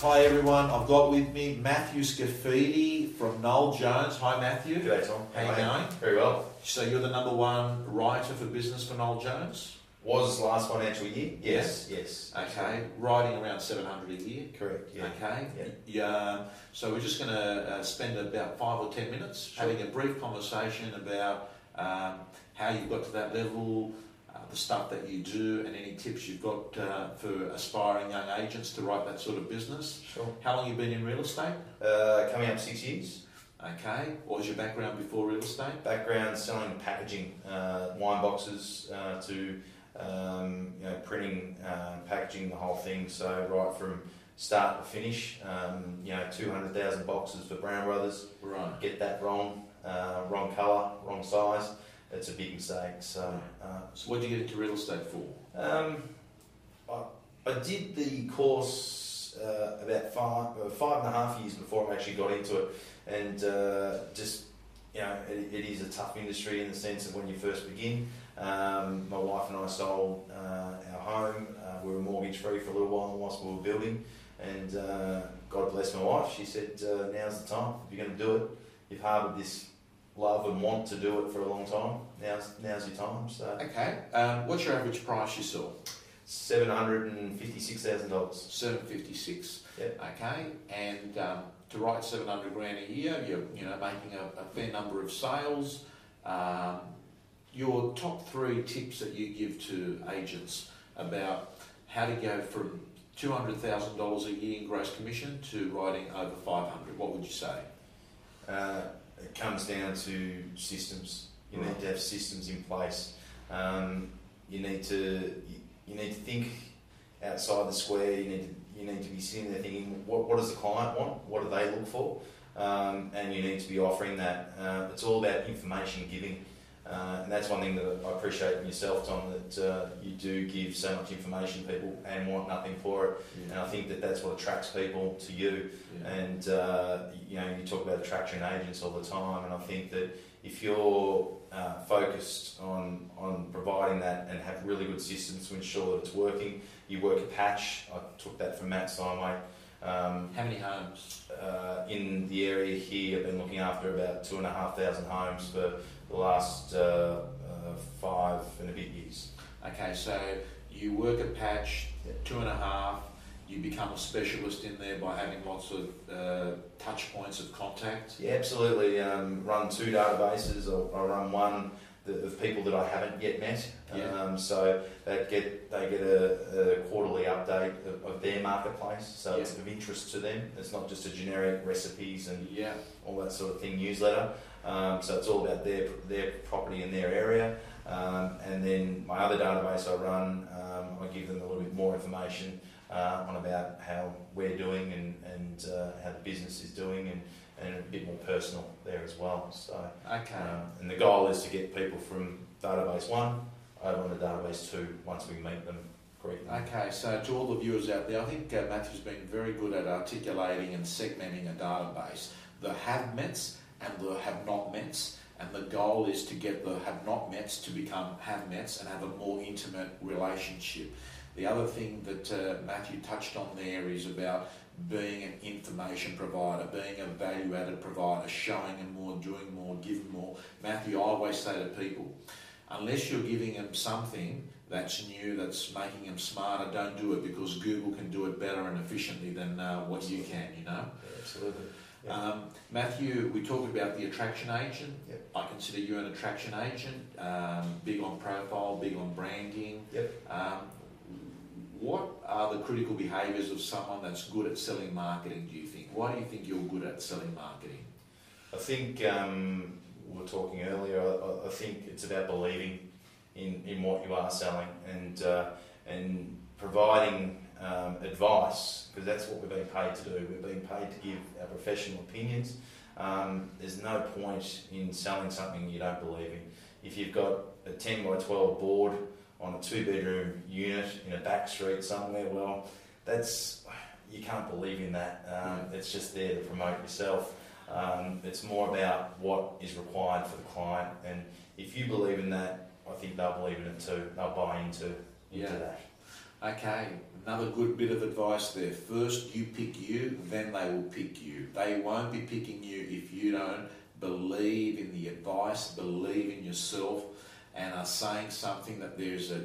Hi everyone, I've got with me Matthew Scafidi from Noel Jones. Hi Matthew. G'day Tom. How you mate? going? Very well. So you're the number one writer for business for Noel Jones? Was last financial year? Yes, yes. Okay, writing around 700 a year. Correct, yeah. Okay. Yeah. Yeah. So we're just going to uh, spend about five or ten minutes Sure. having a brief conversation about um, how you got to that level, the stuff that you do, and any tips you've got uh, for aspiring young agents to write that sort of business. Sure. How long you been in real estate? Uh, coming up six years. Okay. What was your background before real estate? Background selling packaging, uh, wine boxes uh, to um, you know, printing, uh, packaging, the whole thing. So right from start to finish, um, you know, 200,000 boxes for Brown Brothers. Right. Get that wrong, uh, wrong colour, wrong size. It's a big mistake. So uh, So what did you get into real estate for? Um, I, I did the course uh, about five, uh, five and a half years before I actually got into it, and uh, just you know, it, it is a tough industry in the sense of when you first begin. Um, my wife and I sold uh, our home. Uh, we were mortgage free for a little while whilst we were building, and uh, God bless my wife. She said, uh, "Now's the time. If you're going to do it, you've harboured this love and want to do it for a long time. Now's now's your time." So. Okay. Um, what's your average price you saw? Seven hundred and fifty-six thousand dollars. Seven fifty six. Yep. Okay. And um, to write seven hundred grand a year, you're you know making a, a fair number of sales. Um, your top three tips that you give to agents about how to go from two hundred thousand dollars a year in gross commission to writing over five hundred. What would you say? Uh, it comes down to systems. You Right. need to have systems in place. Um, you need to you, need to think outside the square. You need to you need to be sitting there thinking, what, what does the client want? What do they look for? Um, and you need to be offering that. Uh, it's all about information giving. Uh, and that's one thing that I appreciate in yourself, Tom, that uh, you do give so much information to people and want nothing for it. And I think that that's what attracts people to you. Yeah. And uh, you know, you talk about attraction agents all the time, and I think that if you're uh, focused on on providing that and have really good systems to ensure that it's working, you work a patch. I took that from Matt Steinway. Um, How many homes? uh, in the area here, I've been looking after about two and a half thousand homes for the last uh, uh, five and a bit years. Okay, so you work a patch, two and a half. You become a specialist in there by having lots of uh, touch points of contact. Yeah, absolutely. Um, run two databases. I, I run one that, of people that I haven't yet met. Yeah. Um, so they get they get a, a quarterly update of, of their marketplace. So it's of interest to them. It's not just a generic recipes and Yeah. all that sort of thing newsletter. Um, so it's all about their their property in their area. Um, and then my other database I run, um, I give them a little bit more information uh, on about how we're doing and, and uh, how the business is doing and, and a bit more personal there as well. So, Okay. um, and the goal is to get people from database one over on to database too once we meet them. Them. Okay, so to all the viewers out there, I think uh, Matthew's been very good at articulating and segmenting a database. The have mets and the have not mets, and the goal is to get the have not mets to become have mets and have a more intimate relationship. The other thing that uh, Matthew touched on there is about being an information provider, being a value added provider, showing them more, doing more, giving more. Matthew, I always say to people, unless you're giving them something that's new, that's making them smarter, don't do it because Google can do it better and efficiently than uh, what you can, you know. Yeah, absolutely. Yeah. Um, Matthew, we talked about the attraction agent. Yep. I consider you an attraction agent, um, big on profile, big on branding. Yep. Um, what are the critical behaviours of someone that's good at selling marketing, do you think? Why do you think you're good at selling marketing? I think um, we were talking earlier. I, I think it's about believing in, in what you are selling and uh, and providing um, advice because that's what we're being paid to do. We're being paid to give our professional opinions. Um, there's no point in selling something you don't believe in. If you've got a 10 by 12 board on a two bedroom unit in a back street somewhere, well, that's you can't believe in that. Um, It's just there to promote yourself. Um, it's more about what is required for the client, and if you believe in that, I think they'll believe in it too. They'll buy into into Yeah. that. Okay, another good bit of advice there. First, you pick you, then they will pick you. They won't be picking you if you don't believe in the advice, believe in yourself, and are saying something that there's a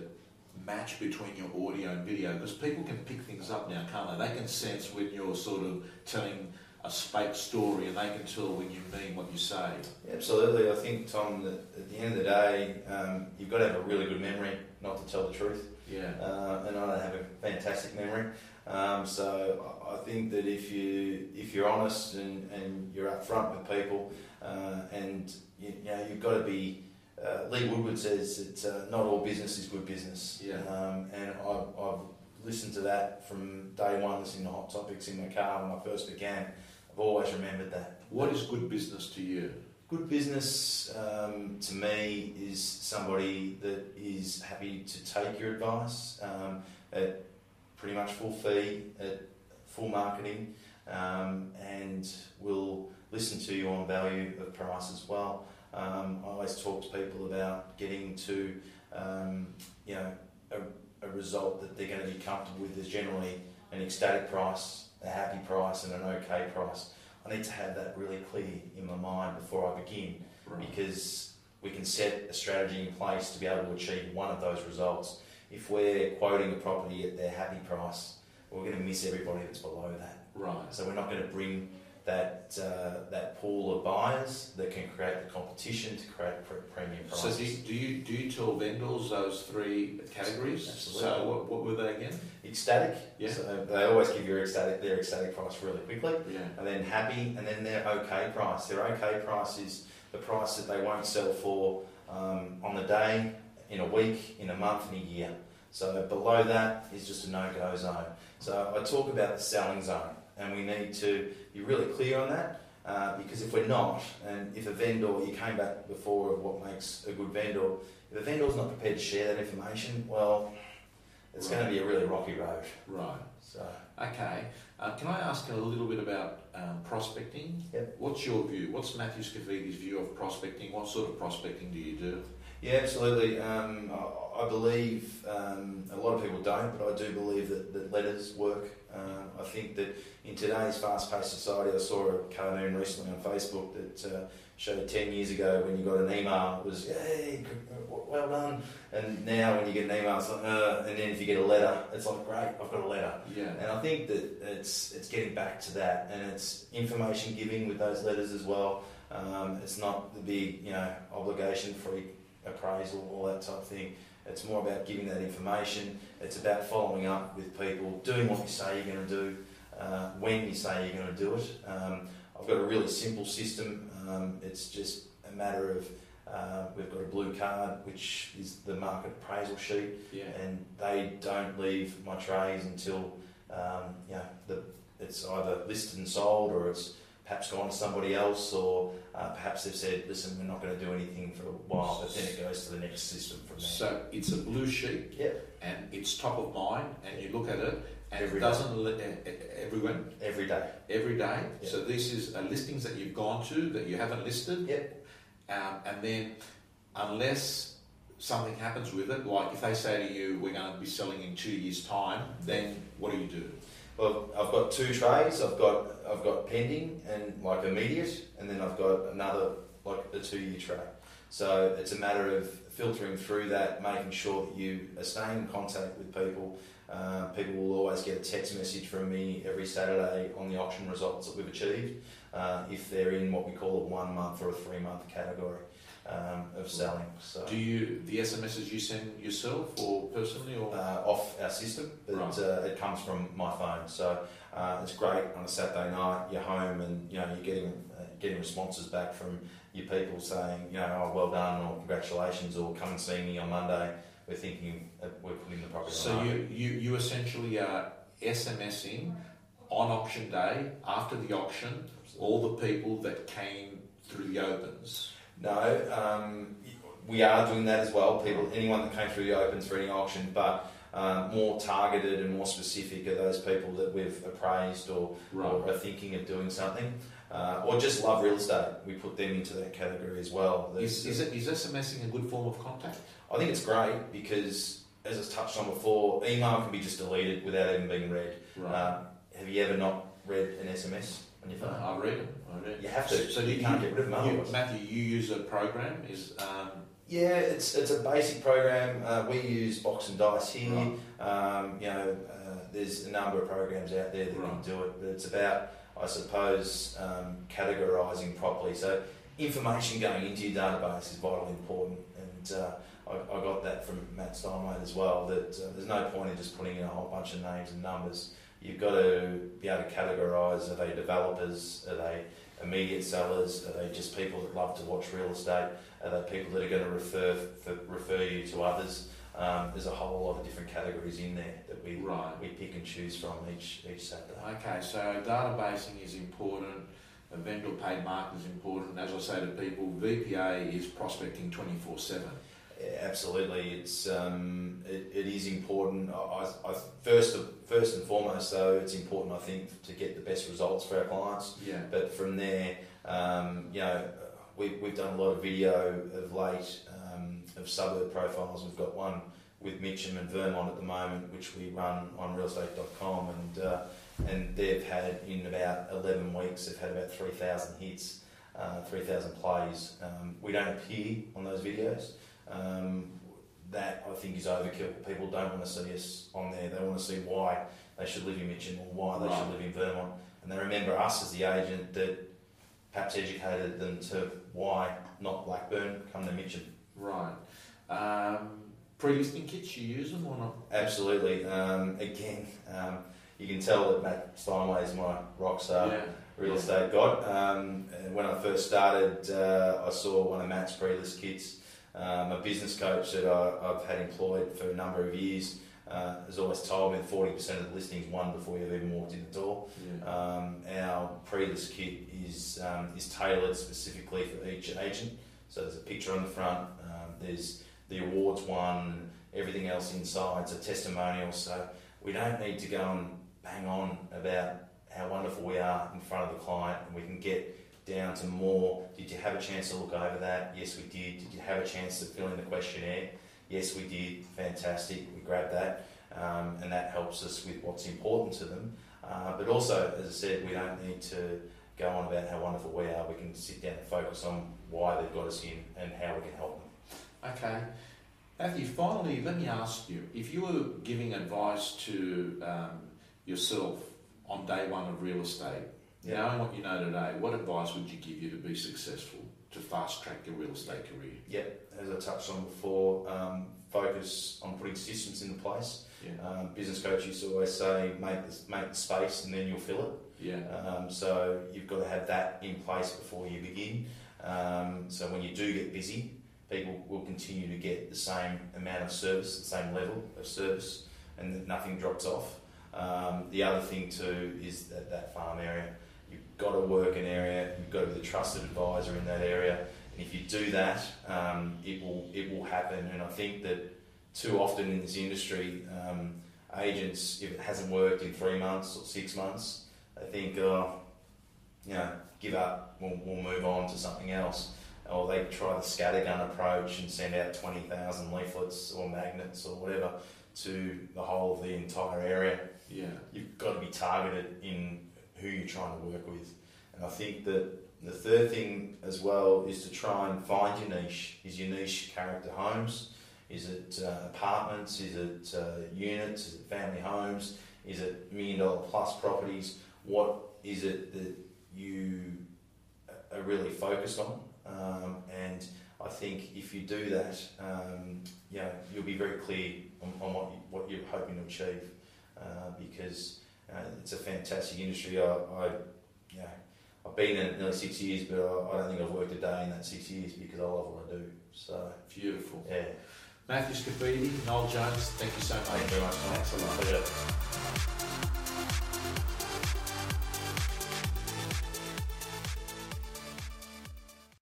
match between your audio and video. Because people can pick things up now, can't they? They can sense when you're sort of telling a fake story and they can tell when you mean what you say. Absolutely. I think, Tom, that at the end of the day, um, you've got to have a really good memory not to tell the truth. Yeah. Uh, and I don't have a fantastic memory. Um, so I think that if you if you're honest and, and you're upfront with people, uh, and you, you, know you've got to be. Uh, Lee Woodward says that uh, not all business is good business. Yeah. Um, and I've, I've listened to that from day one, listening to Hot Topics in my car when I first began. I've always remembered that. What is good business to you? Good business um, to me is somebody that is happy to take your advice um, at pretty much full fee, at full marketing, um, and will listen to you on value of price as well. Um, I always talk to people about getting to um, you know a, a result that they're going to be comfortable with is generally an ecstatic price, a happy price, and an okay price. I need to have that really clear in my mind before I begin Right. because we can set a strategy in place to be able to achieve one of those results. If we're quoting a property at their happy price, we're going to miss everybody that's below that. Right. So we're not going to bring that uh, that pool of buyers that can create the competition to create pre- premium So prices. do you, do you do you tell vendors those three categories? Absolutely. So what, what were they again? ecstatic, Yeah. so they always give you ecstatic their ecstatic price really quickly. Yeah. and then happy, and then their okay price. Their okay price is the price that they won't sell for um, on the day, in a week, in a month, in a year. So below that is just a no-go zone. So I talk about the selling zone, and we need to be really clear on that. Uh, because if we're not, and if a vendor, you came back before of what makes a good vendor, if a vendor's not prepared to share that information, well, it's going to be a really rocky road. Right. So Okay. Uh, can I ask a little bit about um, prospecting? Yep. What's your view? What's Matthew Scafidi's view of prospecting? What sort of prospecting do you do? Yeah, absolutely. Um, I, I believe um, a lot of people don't, but I do believe that, that letters work. Um, I think that in today's fast-paced society, I saw a cartoon recently on Facebook that uh, showed 10 years ago when you got an email, it was, yay, well done. And now when you get an email, it's like, uh, and then if you get a letter, it's like, great, I've got a letter. Yeah. And I think that it's it's getting back to that, and it's information giving with those letters as well. Um, it's not the big, you know, obligation free appraisal, all that type of thing. It's more about giving that information. It's about following up with people, doing what you say you're going to do, uh, when you say you're going to do it. Um, I've got a really simple system. Um, it's just a matter of uh, we've got a blue card, which is the market appraisal sheet Yeah. and they don't leave my trays until um, you know the, it's either listed and sold or it's perhaps gone to somebody else or uh, perhaps they've said listen we're not going to do anything for a while but then it goes to the next system from there So it's a blue sheet. Yep. And it's top of mind, and you look at it, and Every it doesn't li- everyone every day every day. Yep. So this is uh, listings that you've gone to that you haven't listed. Yep. Um, and then, unless something happens with it, like if they say to you, "We're going to be selling in two years' time," then what do you do? Well I've got two trays. I've got I've got pending and like immediate and then I've got another like a two year tray. So it's a matter of filtering through that making sure that you are staying in contact with people. Uh, people will always get a text message from me every Saturday on the auction results that we've achieved uh, if they're in what we call a one month or a three month category um, of selling. So Do you the SMSs you send yourself or personally or? uh, off our system, but Right. uh, it comes from my phone. So uh, it's great on a Saturday night. You're home and you know you're getting uh, getting responses back from your people saying you know oh well done or congratulations or come and see me on Monday. We're thinking we're putting the property So the you, you, you essentially are SMSing on auction day, after the auction, all the people that came through the opens. No, um, we are doing that as well. People, anyone that came through the opens for any auction, but um, more targeted and more specific are those people that we've appraised or, or are thinking of doing something, uh, or just love real estate. We put them into that category as well. Is, is, it, is SMSing a good form of contact? I think it's great because as I touched on before, email can be just deleted without even being read. Right. Uh, have you ever not read an SMS on your No, phone? I read them. I read. You have to. So You you can't get rid of them you. Matthew, you use a program. Is um, Yeah, it's it's a basic program. Uh, we use Box and Dice here. Right. Um, you know, uh, there's a number of programs out there that Right. can do it, but it's about, I suppose, um, categorising properly. So information going into your database is vitally important, and uh, I, I got that from Matt Steinway as well. That uh, there's no point in just putting in a whole bunch of names and numbers. You've got to be able to categorise. Are they developers? Are they immediate sellers? Are they just people that love to watch real estate? Are they people that are going to refer for, refer you to others? Um, there's a whole lot of different categories in there that we right. we pick and choose from each each Saturday. Okay, so databasing is important. A vendor paid market is important. As I say to people, VPA is prospecting twenty four seven. Yeah, absolutely, it's um, it, it is important. I, I, first first and foremost, though, it's important I think to get the best results for our clients. Yeah. But from there, um, you know, we, we've done a lot of video of late um, of suburb profiles. We've got one with Mitcham and Vermont at the moment, which we run on realestate.com, and uh, and they've had in about 11 weeks, they've had about 3,000 hits, uh, 3,000 plays. Um, we don't appear on those videos. Um, that I think is overkill. People don't want to see us on there. They want to see why they should live in Mitcham or why they Right. should live in Vermont, and they remember us as the agent that perhaps educated them to why not Blackburn, come to Mitcham. Right. Um, pre-listing kits, you use them or not? Absolutely. Um, again, um, you can tell that Matt Steinway is my rock star yeah. real Yeah. estate god. Um, when I first started, uh, I saw one of Matt's pre-list kits. Um, a business coach that I, I've had employed for a number of years uh, has always told me 40% of the listings won before you've even walked in the door. Yeah. Um, our pre-list kit is um, is tailored specifically for each agent. So there's a picture on the front. Um, there's the awards one. Everything else inside. It's a testimonial. So we don't need to go and bang on about how wonderful we are in front of the client, and we can get down to more. Did you have a chance to look over that? Yes, we did. Did you have a chance to fill in the questionnaire? Yes, we did. Fantastic. We grabbed that, um, and that helps us with what's important to them. Uh, but also, as I said, we don't need to go on about how wonderful we are. We can sit down and focus on why they've got us in and how we can help them. Okay. Matthew, finally, let me ask you if you were giving advice to um, yourself on day one of real estate, knowing what you know today, what advice would you give you to be successful, to fast track your real estate career? Yeah, as I touched on before, um, focus on putting systems into place. Yeah. Um, business coach used to always say, make the, make the space and then you'll fill it. Yeah. Um, so you've got to have that in place before you begin. Um, so when you do get busy, people will continue to get the same amount of service, the same level of service, and that nothing drops off. Um, the other thing too is that that farm area. You've got to work an area. You've got to be the trusted advisor in that area. And if you do that, um, it will it will happen. And I think that too often in this industry, um, agents, if it hasn't worked in three months or six months, they think, oh, you know, give up, we'll, we'll move on to something else. Or they try the scattergun approach and send out 20,000 leaflets or magnets or whatever to the whole of the entire area. Yeah. You've got to be targeted in who you're trying to work with. And I think that the third thing as well is to try and find your niche. Is your niche character homes? Is it uh, apartments? Is it uh, units? Is it family homes? Is it million dollar plus properties? What is it that you are really focused on? Um, and I think if you do that, um, you know, you'll be very clear on, on what, you, what you're hoping to achieve uh, because uh, it's a fantastic industry. I, I, you know, I've been in it nearly six years, but I, I don't think I've worked a day in that six years because I love what I do. So, Beautiful. yeah. Matthew Scafidi, Noel Jones, thank you so much. Thank you very much. Thanks a lot. Pleasure.